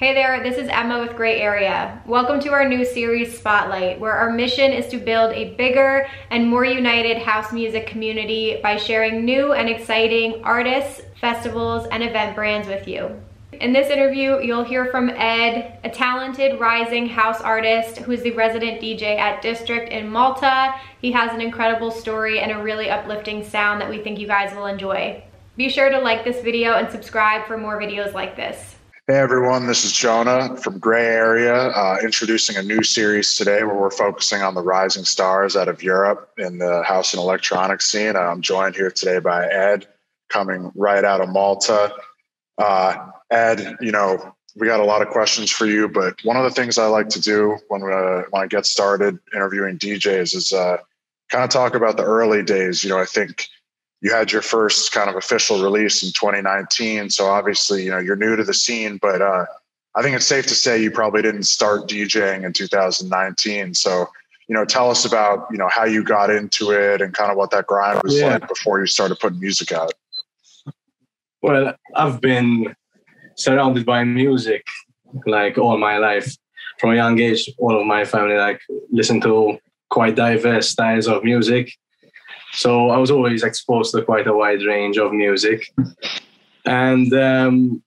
Hey there, this is Emma with Gray Area. Welcome to our new series, Spotlight, where our mission is to build a bigger and more united house music community by sharing new and exciting artists, festivals, and event brands with you. In this interview, you'll hear from Ed, a talented rising house artist who is the resident DJ at District in Malta. He has an incredible story and a really uplifting sound that we think you guys will enjoy. Be sure to like this video and subscribe for more videos like this. Hey everyone, this is Jonah from Gray Area, uh, introducing a new series today where we're focusing on the rising stars out of Europe in the house and electronics scene. I'm joined here today by Ed, coming right out of Malta. Uh, Ed, you know, we got a lot of questions for you, but one of the things I like to do when uh, when I get started interviewing DJs is uh, kind of talk about the early days. You know, I think you had your first kind of official release in 2019, so obviously, you know, you're new to the scene, but uh, I think it's safe to say you probably didn't start DJing in 2019. So, you know, tell us about you know how you got into it and kind of what that grind was yeah. like before you started putting music out. Well, I've been surrounded by music like all my life. From a young age, all of my family like listen to quite diverse styles of music. So I was always exposed to quite a wide range of music. And um,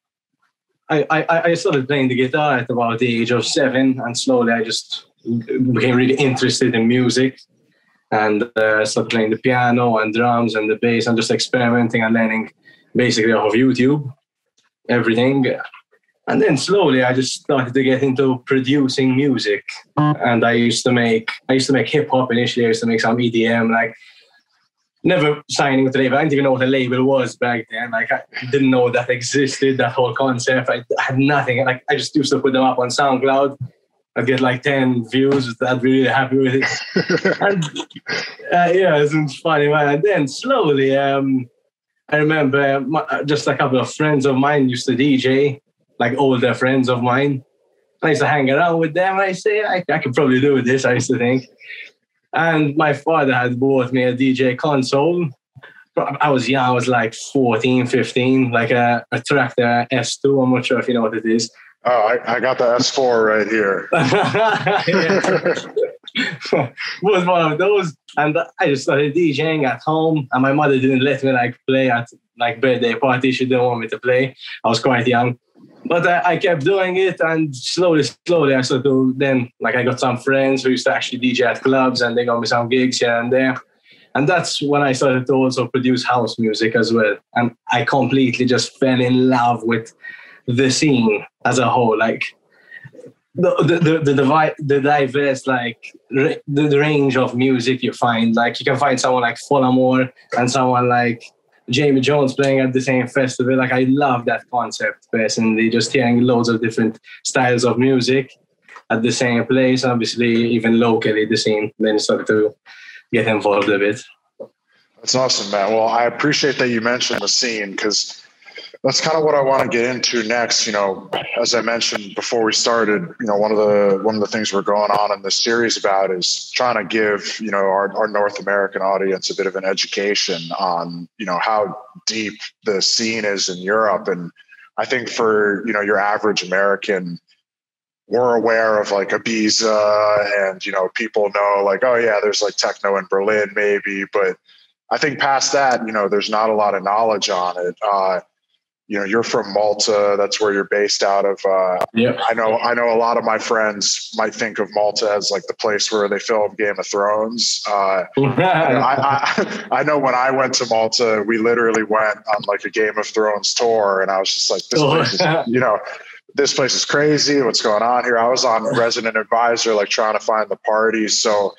I, I, I started playing the guitar at about the age of seven, and slowly I just became really interested in music and uh, started playing the piano and drums and the bass and just experimenting and learning basically off of YouTube everything. And then slowly I just started to get into producing music. And I used to make I used to make hip hop initially, I used to make some EDM, like never signing with a label. I didn't even know what a label was back then. Like I didn't know that existed, that whole concept. I had nothing. Like I just used to put them up on SoundCloud. I'd get like 10 views. I'd be really happy with it. and uh, yeah, it was funny, man. And then slowly, um, I remember my, uh, just a couple of friends of mine used to DJ, like older friends of mine. I used to hang around with them. I say, I, I could probably do this, I used to think. And my father had bought me a DJ console. I was young, I was like 14, 15, like a, a Traktor S2. I'm not sure if you know what it is. Oh, I, I got the S4 right here. was one of those. And I just started DJing at home, and my mother didn't let me like play at like birthday party. She didn't want me to play. I was quite young, but I, I kept doing it, and slowly, slowly, I started to then like I got some friends who used to actually DJ at clubs, and they got me some gigs here and there. And that's when I started to also produce house music as well. And I completely just fell in love with the scene as a whole. Like the the the, the, the diverse like the, the range of music you find like you can find someone like Folamour and someone like Jamie Jones playing at the same festival. Like I love that concept personally just hearing loads of different styles of music at the same place. Obviously even locally the scene then started to get involved a bit. That's awesome man. Well I appreciate that you mentioned the scene because that's kind of what I want to get into next. You know, as I mentioned before we started, you know, one of the one of the things we're going on in this series about is trying to give you know our, our North American audience a bit of an education on you know how deep the scene is in Europe, and I think for you know your average American, we're aware of like Ibiza, and you know people know like oh yeah, there's like techno in Berlin maybe, but I think past that, you know, there's not a lot of knowledge on it. Uh, you know you're from Malta. That's where you're based out of. Uh, yeah. I know. I know a lot of my friends might think of Malta as like the place where they film Game of Thrones. Uh, you know, I, I, I, know when I went to Malta, we literally went on like a Game of Thrones tour, and I was just like, this place is, you know. This place is crazy. What's going on here? I was on resident advisor, like trying to find the parties. So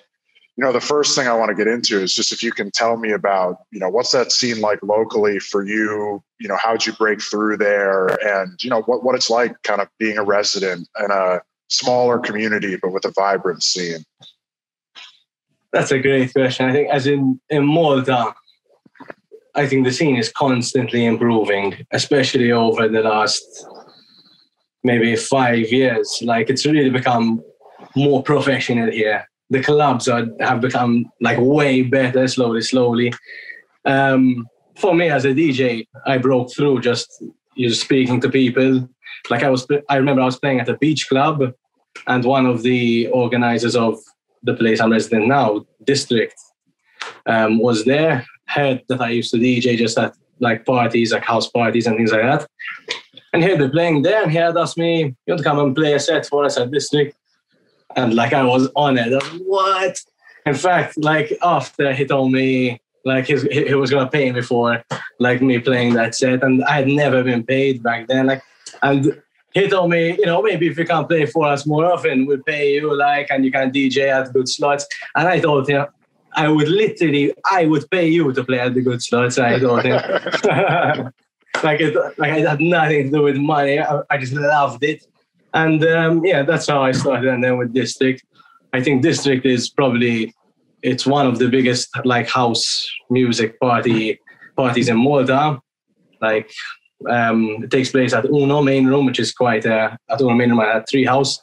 you know the first thing i want to get into is just if you can tell me about you know what's that scene like locally for you? You know how'd you break through there? And you know what, what it's like kind of being a resident in a smaller community but with a vibrant scene. That's a great question. I think as in in malta i think the scene is constantly improving especially over the last maybe five years. Like it's really become more professional here the clubs are, have become like way better slowly, slowly. Um, for me as a DJ, I broke through just you speaking to people, like I was, I remember I was playing at a beach club, and one of the organizers of the place I'm resident now, District, um, was there. Heard that I used to DJ just at like parties, like house parties and things like that. And here they're playing there, and he had asked me, "You want to come and play a set for us at District?" And like I was on it. Was, what? In fact, like after he told me like he, he was gonna pay me for like me playing that set, and I had never been paid back then. Like, and he told me, you know, maybe if you can play for us more often, we'll pay you like, and you can DJ at good slots. And I told him, I would literally, I would pay you to play at the good slots. I told him, like it, like it had nothing to do with money. I, I just loved it, and um, yeah, that's how I started. And then with District, I think District is probably it's one of the biggest like house music party parties in Malta. Like um, it takes place at Uno main room, which is quite uh, at Uno main room at Tree House,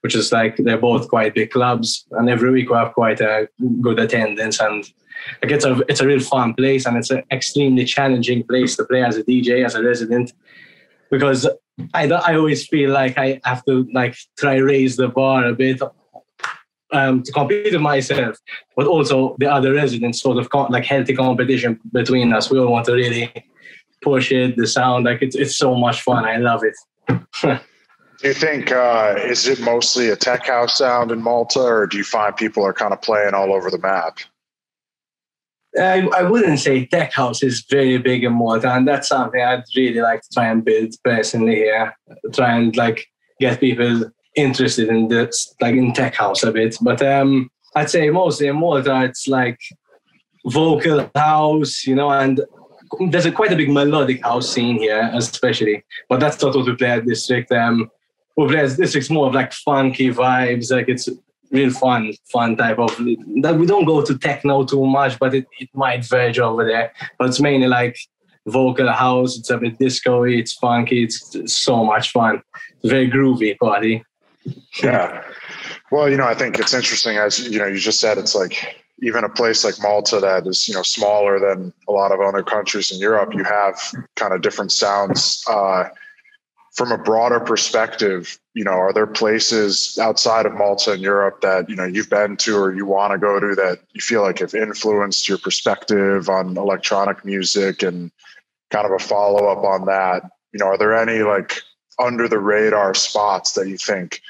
which is like they're both quite big clubs, and every week we have quite a good attendance and. Like it's a it's a real fun place and it's an extremely challenging place to play as a DJ as a resident because I I always feel like I have to like try raise the bar a bit um, to compete with myself, but also the other residents, sort of like healthy competition between us. We all want to really push it, the sound, like it's it's so much fun. I love it. do you think uh, is it mostly a tech house sound in Malta, or do you find people are kind of playing all over the map? I, I wouldn't say tech house is very big in Malta, and that's something I'd really like to try and build personally here. Try and like get people interested in this, like in tech house a bit. But um, I'd say mostly in Malta, it's like vocal house, you know, and there's a quite a big melodic house scene here, especially. But that's not what we play at District. Um, we play at District's more of like funky vibes, like it's real fun, fun type of. That we don't go to techno too much, but it, it might verge over there. But it's mainly like vocal house. It's a bit disco-y, it's funky. It's, so much fun. Very groovy party yeah. Well, you know, I think it's interesting as you know, you just said it's like even a place like Malta that is, you know, smaller than a lot of other countries in Europe, you have kind of different sounds. Uh, from a broader perspective, you know, are there places outside of Malta in Europe that, you know, you've been to or you want to go to that you feel like have influenced your perspective on electronic music and kind of a follow up on that? You know, are there any like under the radar spots that you think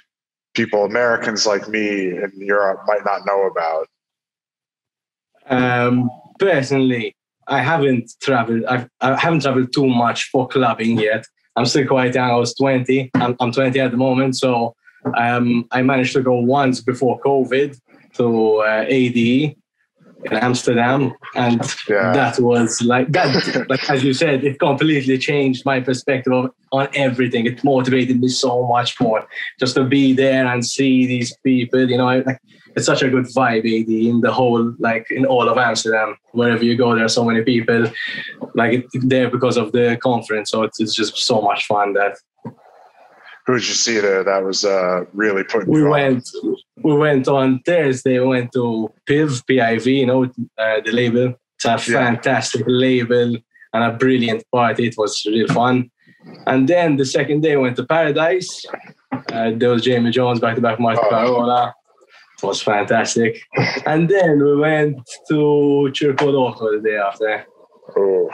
people, Americans like me in Europe, might not know about? Um, personally, I haven't traveled. I've, I haven't traveled too much for clubbing yet. I'm still quite young. I was 20. I'm, I'm 20 at the moment, so um, I managed to go once before COVID to uh, ADE, in Amsterdam, and yeah. that was like that. like as you said, it completely changed my perspective of, on everything. It motivated me so much more just to be there and see these people. You know, like it's such a good vibe, ADE, in the whole like in all of Amsterdam. Wherever you go, there are so many people like there because of the conference. So it's, it's just so much fun that who did you see there that was uh, really putting we went on? we went on thursday we went to piv piv you know uh, the label it's a fantastic yeah. label and a brilliant party it was real fun and then the second day we went to paradise uh, there was jamie jones back to back Marco oh. Carola. it was fantastic and then we went to Circo Loco the day after oh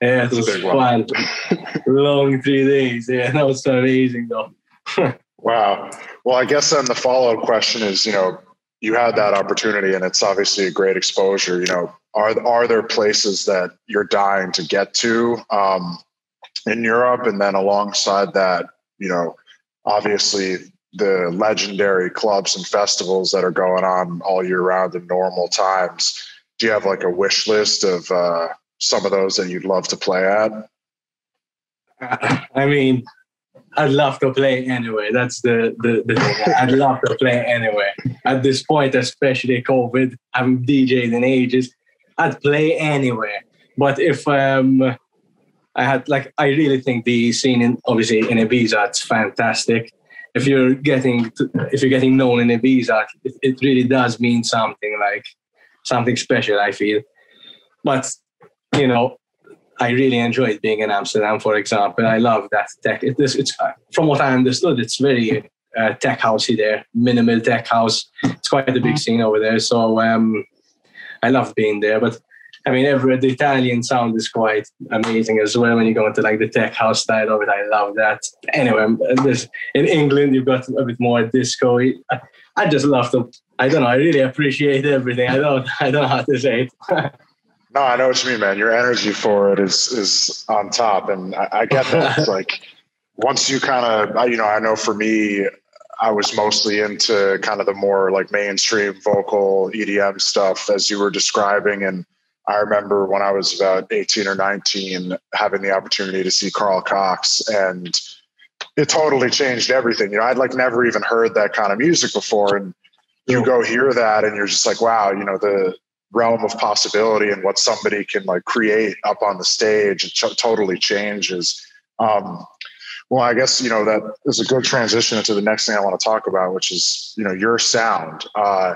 yeah, it was fun. Long three days. Yeah, that was amazing though. wow. Well, I guess then the follow up question is, you know, you had that opportunity and it's obviously a great exposure. You know, are are there places that you're dying to get to um, in Europe? And then alongside that, you know, obviously the legendary clubs and festivals that are going on all year round in normal times. Do you have like a wish list of uh, some of those that you'd love to play at? I mean, I'd love to play anyway. That's the, the, the thing. I'd love to play anyway. At this point, especially COVID, I haven't DJed in ages. I'd play anywhere. But if um, I had like, I really think the scene in obviously in Ibiza, it's fantastic. If you're getting to, if you're getting known in Ibiza, it, it really does mean something like something special. I feel, but you know, I really enjoyed being in Amsterdam, for example. I love that tech. It, it's, it's from what I understood, it's very uh, tech housey there, minimal tech house. It's quite a big mm-hmm. scene over there. So um, I love being there. But I mean, every the Italian sound is quite amazing as well when you go into like the tech house style of it. I love that. Anyway, in England you've got a bit more disco. I, I just love the. I don't know. I really appreciate everything. I don't. I don't know how to say it. no, I know what you mean, man. Your energy for it is is on top, and I, I get that. It's like once you kind of, you know, I know for me, I was mostly into kind of the more like mainstream vocal EDM stuff as you were describing, and I remember when I was about 18 or 19 having the opportunity to see Carl Cox and it totally changed everything. You know, I'd like never even heard that kind of music before. And you go hear that and you're just like, wow, you know, the realm of possibility and what somebody can like create up on the stage, it ch- totally changes. Um, well, I guess, you know, that is a good transition into the next thing I want to talk about, which is, you know, your sound. Uh,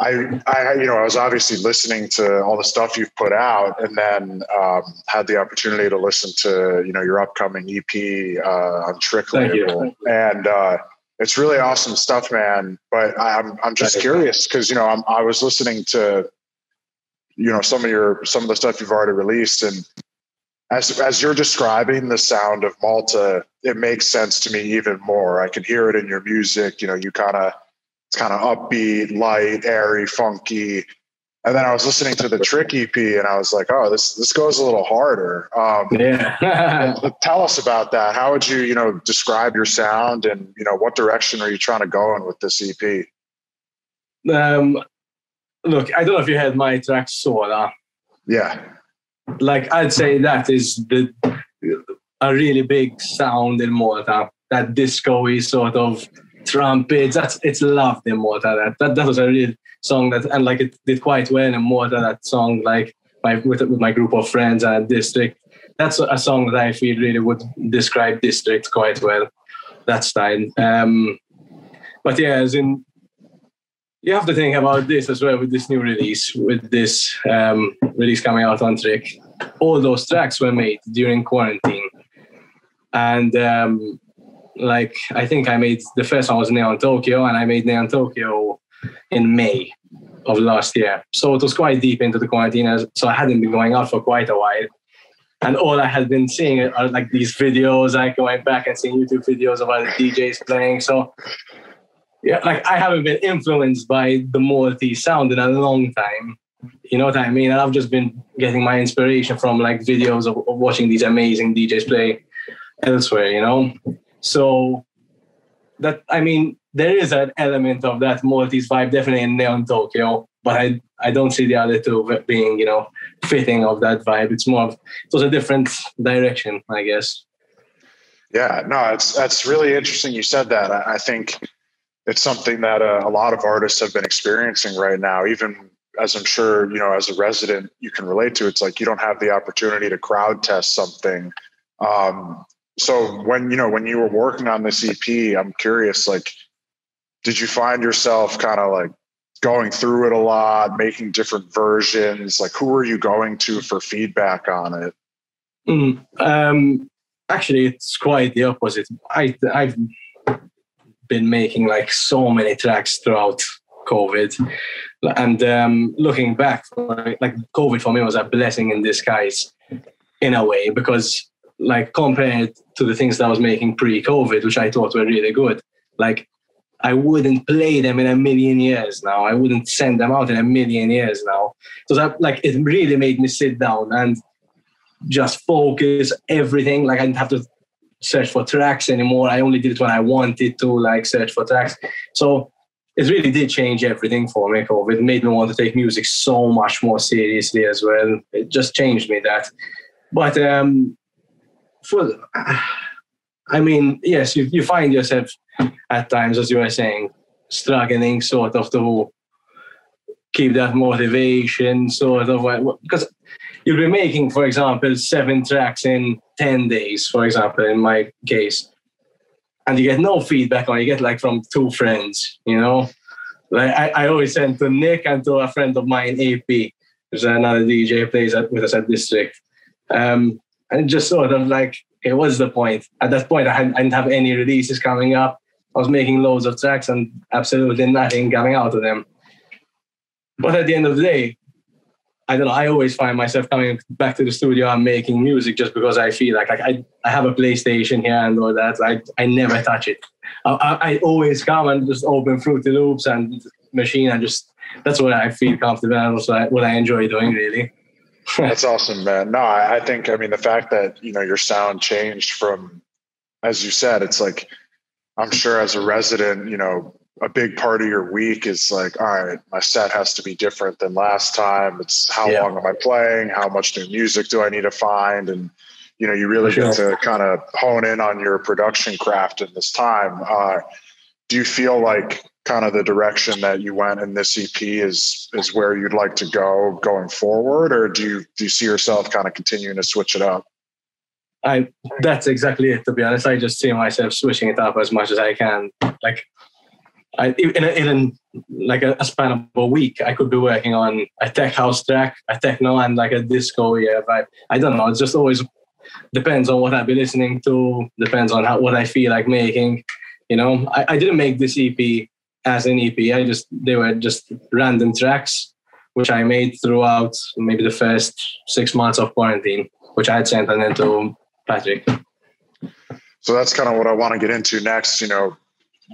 I, I, you know, I was obviously listening to all the stuff you've put out, and then um, had the opportunity to listen to, you know, your upcoming EP uh, on Trick Label, and uh, it's really awesome stuff, man. But I'm, I'm just curious because you know, I'm, I was listening to, you know, some of your, some of the stuff you've already released, and as as you're describing the sound of Malta, it makes sense to me even more. I can hear it in your music. You know, you kind of it's kind of upbeat, light, airy, funky. And then I was listening to the Trick EP, and I was like, "Oh, this this goes a little harder." Um, yeah. tell us about that. How would you, you know, describe your sound, and you know, what direction are you trying to go in with this EP? Um, look, I don't know if you had my track Sola. Yeah. Like I'd say that is the a really big sound in Malta. That disco sort of trumpets. That's it's loved in Malta. That, that that was a real song that and like it did quite well and more Malta. That song like my with with my group of friends and district. That's a song that I feel really would describe district quite well. That style. Um, but yeah, as in you have to think about this as well with this new release, with this um, release coming out on Trick. All those tracks were made during quarantine, and um, like I think I made the first one was Neon Tokyo, and I made Neon Tokyo in May of last year. So it was quite deep into the quarantine, so I hadn't been going out for quite a while. And all I had been seeing are like these videos, like going back and seeing YouTube videos of other DJs playing. So yeah, like I haven't been influenced by the Maltese sound in a long time. You know what I mean? And I've just been getting my inspiration from like videos of, of watching these amazing DJs play elsewhere, you know? So that I mean, there is an element of that Maltese vibe definitely in Neon Tokyo, but I I don't see the other two being you know fitting of that vibe. It's more of it was a different direction, I guess. Yeah, no, it's that's really interesting. You said that. I, I think it's something that uh, a lot of artists have been experiencing right now. Even as I'm sure you know, as a resident, you can relate to. It's like you don't have the opportunity to crowd test something. Um, so when you know when you were working on this ep i'm curious like did you find yourself kind of like going through it a lot making different versions? Like who were you going to for feedback on it? Mm, um, actually it's quite the opposite. I i've been making like so many tracks throughout covid. And um, looking back like covid for me was a blessing in disguise in a way because like compared to the things that I was making pre-COVID, which I thought were really good, like I wouldn't play them in a million years now. I wouldn't send them out in a million years now. So that like it really made me sit down and just focus everything. Like I didn't have to search for tracks anymore. I only did it when I wanted to like search for tracks. So it really did change everything for me. COVID it made me want to take music so much more seriously as well. It just changed me that. But um, for I mean, yes, you, you find yourself at times, as you were saying, struggling sort of to keep that motivation, sort of because you'll be making, for example, seven tracks in 10 days, for example, in my case, and you get no feedback on you get like from two friends, you know. Like I, I always send to Nick and to a friend of mine, AP, who's another DJ plays at, with us at District Um, and just sort of like, okay, what's the point? At that point, I, had, I didn't have any releases coming up. I was making loads of tracks and absolutely nothing coming out of them. But at the end of the day, I don't know. I always find myself coming back to the studio and making music just because I feel like, like I, I have a PlayStation here and all that. I, I never touch it. I, I, I always come and just open Fruity Loops and machine and just that's what I feel comfortable and also what I enjoy doing really. That's awesome, man. No, I, I think I mean the fact that you know your sound changed from, as you said, it's like I'm sure as a resident, you know, a big part of your week is like, all right, my set has to be different than last time. It's how yeah. long am I playing? How much new music do I need to find? And you know, you really sure. get to kind of hone in on your production craft in this time. Uh, do you feel like kind of the direction that you went in this EP is is where you'd like to go going forward, or do you do you see yourself kind of continuing to switch it up? I that's exactly it. To be honest, I just see myself switching it up as much as I can. Like, I in a, in like a, a, span of a week, I could be working on a tech house track, a techno, and like a disco. Yeah, but I don't know. It's just always depends on what I've been listening to. Depends on how what I feel like making. You know, I, I didn't make this EP as an EP. I just they were just random tracks which I made throughout maybe the first six months of quarantine, which I had sent and then to Patrick. So that's kind of what I want to get into next. You know,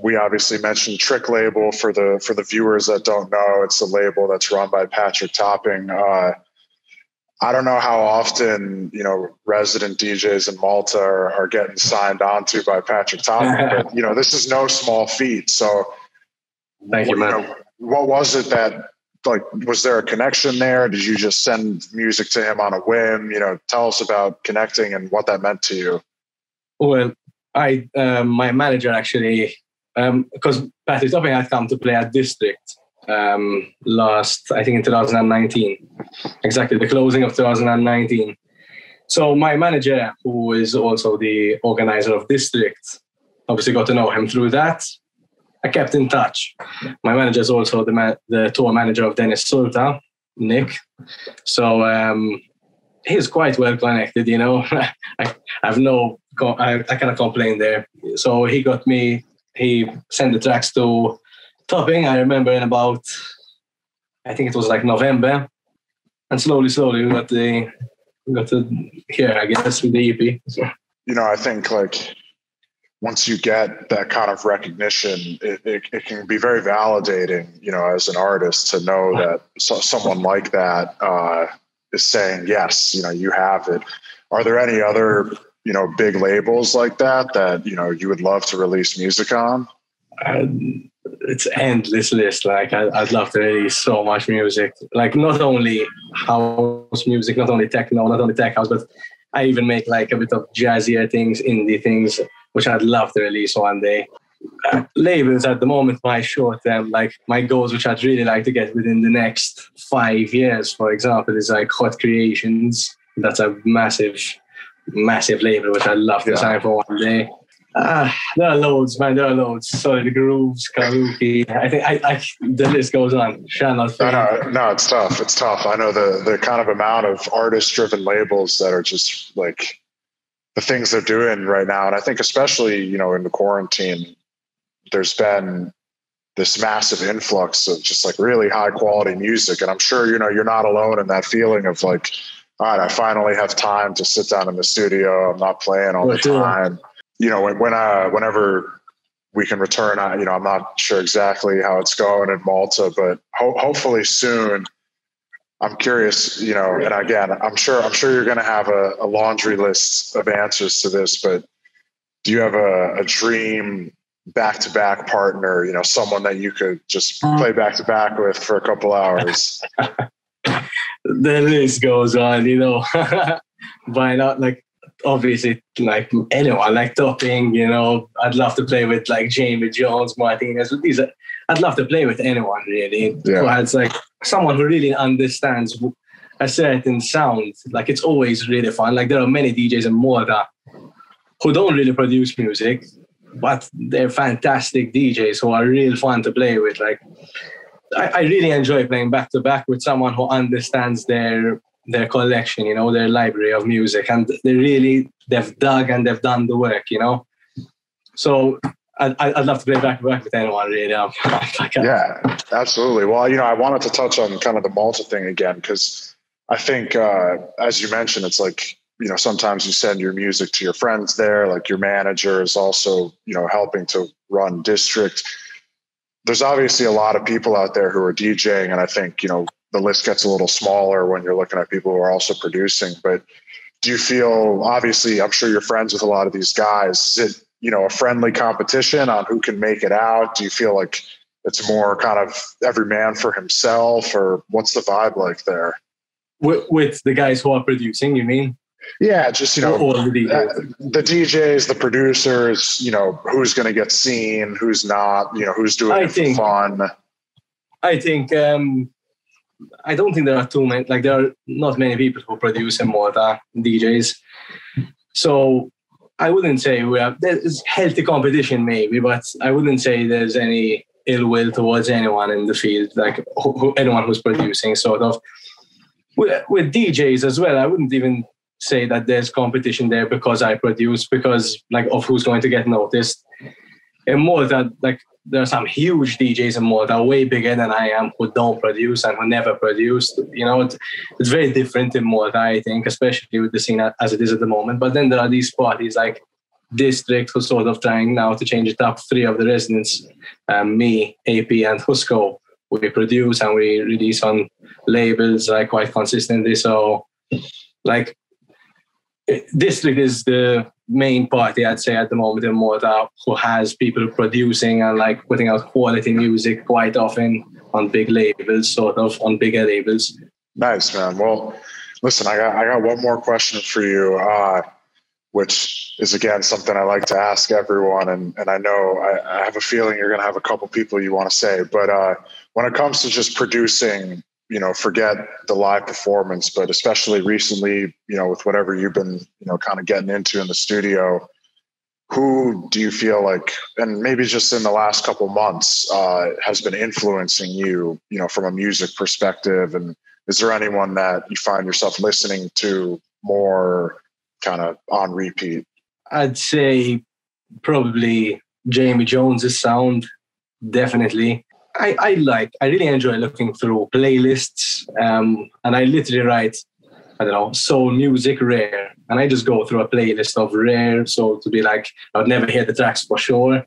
we obviously mentioned Trick Label for the for the viewers that don't know. It's a label that's run by Patrick Topping. Uh, I don't know how often you know resident DJs in Malta are, are getting signed onto by Patrick Topping, but you know this is no small feat. So, thank you, man. You know, what was it that like was there a connection there? Did you just send music to him on a whim? You know, tell us about connecting and what that meant to you. Well, I um, my manager actually because um, Patrick Topping had come to play at District um, last, I think in 2019, exactly the closing of 2019. So my manager, who is also the organizer of District, obviously got to know him through that. I kept in touch. My manager is also the ma- the tour manager of Dennis Sulta, Nick. So um, he's quite well connected. You know, I, have no, I, I cannot complain there. So he got me. He sent the tracks to Topping. I remember in about, I think it was like November, and slowly, slowly we got the we got to here, I guess, with the EP. So. You know, I think like once you get that kind of recognition, it, it, it, can be very validating, you know, as an artist to know that so, someone like that uh, is saying, yes, you know, you have it. Are there any other, you know, big labels like that that, you know, you would love to release music on? Um, it's endless list. Like I, would love to release so much music. Like not only house music, not only techno, not only tech house, but I even make like a bit of jazzier things, indie things, which I'd love to release one day. Uh, labels at the moment, my short term, like my goals, which I'd really like to get within the next five years, for example, is like Hot Creations. That's a massive, massive label, which I'd love to yeah. sign for one day. Uh, there are loads, man. There are loads. Sorry, the grooves, Kaluki. I think I, I, the list goes on. Shall not no, no, no, it's tough. It's tough. I know the the kind of amount of artist-driven labels that are just like the things they're doing right now, and I think especially you know in the quarantine, there's been this massive influx of just like really high quality music, and I'm sure you know you're not alone in that feeling of like, all right, I finally have time to sit down in the studio. I'm not playing all the time you know, when, when uh, whenever we can return, I, you know, I'm not sure exactly how it's going in Malta, but ho- hopefully soon. I'm curious, you know, and again, I'm sure I'm sure you're going to have a, a, laundry list of answers to this, but do you have a, a dream back to back partner? You know, someone that you could just uh. play back to back with for a couple hours. the list goes on, you know. Why not? Like obviously like anyone like Topping, you know, I'd love to play with like Jamie Jones, Martinez. These are, I'd love to play with anyone really. Yeah. Who has like someone who really understands a certain sound. Like it's always really fun. Like there are many DJs and more that who don't really produce music, but they're fantastic DJs who are real fun to play with. Like I, I really enjoy playing back to back with someone who understands their their collection, you know, their library of music, and they really they've dug and they've done the work, you know. So I'd, I'd love to play back and back with anyone, really. yeah, absolutely. Well, you know, I wanted to touch on kind of the Malta thing again because I think, uh, as you mentioned, it's like you know sometimes you send your music to your friends there, like your manager is also you know helping to run district. There's obviously a lot of people out there who are DJing, and I think you know the list gets a little smaller when you're looking at people who are also producing. But do you feel obviously I'm sure you're friends with a lot of these guys. Is it you know a friendly competition on who can make it out? Do you feel like it's more kind of every man for himself, or what's the vibe like there? With, with the guys who are producing, you mean? Yeah, just you know, the DJs. Uh, the DJs, the producers. You know, who's going to get seen, who's not. You know, who's doing I it think, for fun. I think um, I don't think there are too many. Like there are not many people who produce in Malta DJs. So I wouldn't say we have there's healthy competition maybe, but I wouldn't say there's any ill will towards anyone in the field, like who, who, anyone who's producing sort of. With, with DJs as well, I wouldn't even say that there's competition there because I produce because like of who's going to get noticed. In Malta, like there are some huge DJs in Malta, way bigger than I am, who don't produce and who never produced. You know, it's, it's very different in Malta, I think, especially with the scene as it is at the moment. But then there are these parties like District who sort of trying now to change the top three of the residents, um, me, AP, and Husko. We produce and we release on labels like quite consistently. So, like, District is the main party I'd say at the moment in Malta who has people producing and like putting out quality music quite often on big labels, sort of on bigger labels. Nice man. Well, listen, I got I got one more question for you, uh, which is again something I like to ask everyone, and and I know I, I have a feeling you're to have a couple people you want to say, but uh, when it comes to just producing you know forget the live performance but especially recently you know with whatever you've been you know kind of getting into in the studio who do you feel like and maybe just in the last couple months uh, has been influencing you you know from a music perspective? And is there anyone that you find yourself listening to more kind of on repeat? I'd say probably jamie jones's sound definitely I, I like, I really enjoy looking through playlists. Um, and I literally write, I don't know, soul music rare. And I just go through a playlist of rare. So to be like, I would never hear the tracks for sure.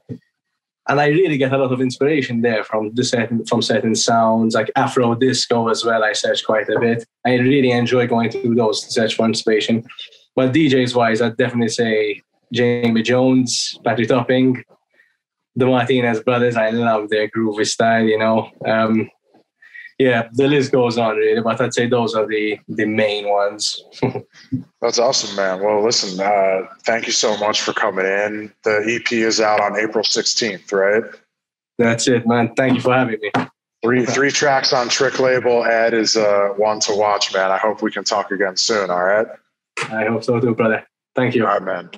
And I really get a lot of inspiration there from the certain from certain sounds, like Afro disco as well. I search quite a bit. I really enjoy going through those to search for inspiration. But DJs wise, I'd definitely say Jamie Jones, Patrick Topping, the Martinez brothers, I love their groovy style, you know. Um, yeah, the list goes on really, but I'd say those are the the main ones. That's awesome, man. Well, listen, uh, thank you so much for coming in. The EP is out on April 16th, right? That's it, man. Thank you for having me. Three three tracks on Trick Label. Ed is uh, one to watch, man. I hope we can talk again soon. All right. I hope so too, brother. Thank you. All right,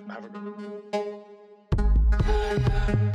man.